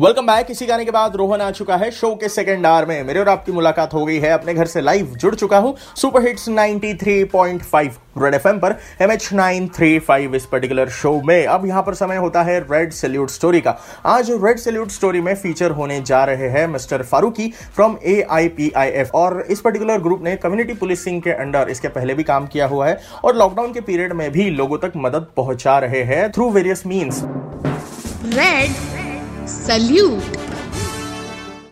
Welcome back इसी गाने के बाद रोहन आ चुका है शो के सेकंड आवर में। मेरे और आपकी मुलाकात हो गई है। अपने घर से लाइव जुड़ चुका हूँ। सुपर हिट्स 93.5 रेड एफएम पर एम एच नाइन इस पर्टिकुलर शो में। अब यहाँ पर समय होता है रेड सैल्यूट स्टोरी का। आज रेड सैल्यूट स्टोरी में फीचर होने जा रहे हैं mister Farooqui from A I P I F और इस पर्टिकुलर ग्रुप ने कम्युनिटी पुलिसिंग के अंडर इसके पहले भी काम किया हुआ है और लॉकडाउन के पीरियड में भी लोगों तक मदद पहुँचा रहे हैं through various means Red salute.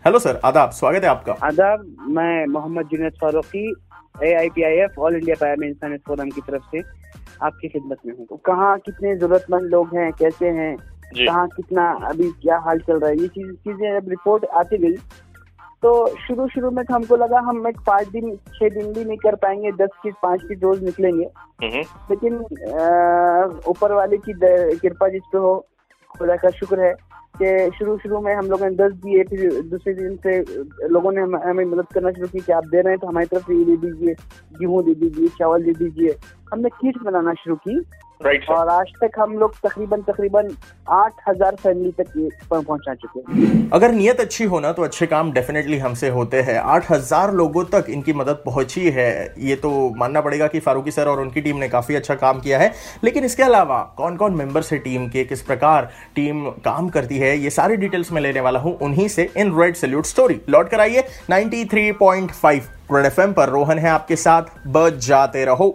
Hello sir आदाब। स्वागत है आपका। आदाब मैं Mohammad Junaid Farooqui A I P I F all India para Insaniyat forum की तरफ़ से आपकी खिदमत में हूँ। तो कहाँ कितने जरूरतमंद लोग हैं कैसे हैं कहाँ कितना अभी क्या हाल चल रहा है ये चीज़ चीज़ें जब रिपोर्ट आती गई। तो शुरू शुरू में तो हमको लगा हम एक पाँच दिन छह दिन भी नहीं कर पाएँगे दस की पाँच की डोज निकलेंगे। लेकिन ऊपर वाले की कृपा जिस पे हो खुदा का शुक्र है कि शुरू शुरू में हम लोगों ने दस दिए, फिर दूसरे दिन से लोगों ने हम- मदद करना शुरू की कि आप दे रहे हैं तो हमारी तरफ़ से ये दे दीजिए, गेहूँ दे दीजिए, चावल दे दीजिए। हमने किट बनाना शुरू की। राइट और आज तक हम लोग तकरीबन तकरीबन आठ हज़ार फैमिली तक पहुँचा चुके हैं। अगर नियत अच्छी हो ना तो अच्छे काम डेफिनेटली हमसे होते हैं। आठ हज़ार लोगों तक इनकी मदद पहुँची है। ये तो मानना पड़ेगा कि फारूकी सर और उनकी टीम ने काफ़ी अच्छा काम किया है। लेकिन इसके अलावा कौन कौन मेंबर्स है टीम के किस प्रकार टीम काम करती है ये सारी डिटेल्स में लेने वाला हूँ उन्हीं से इन रेड सल्यूट स्टोरी लौट कर आइए 93.5 रेड एफएम पर। रोहन है आपके साथ। बच जाते रहो।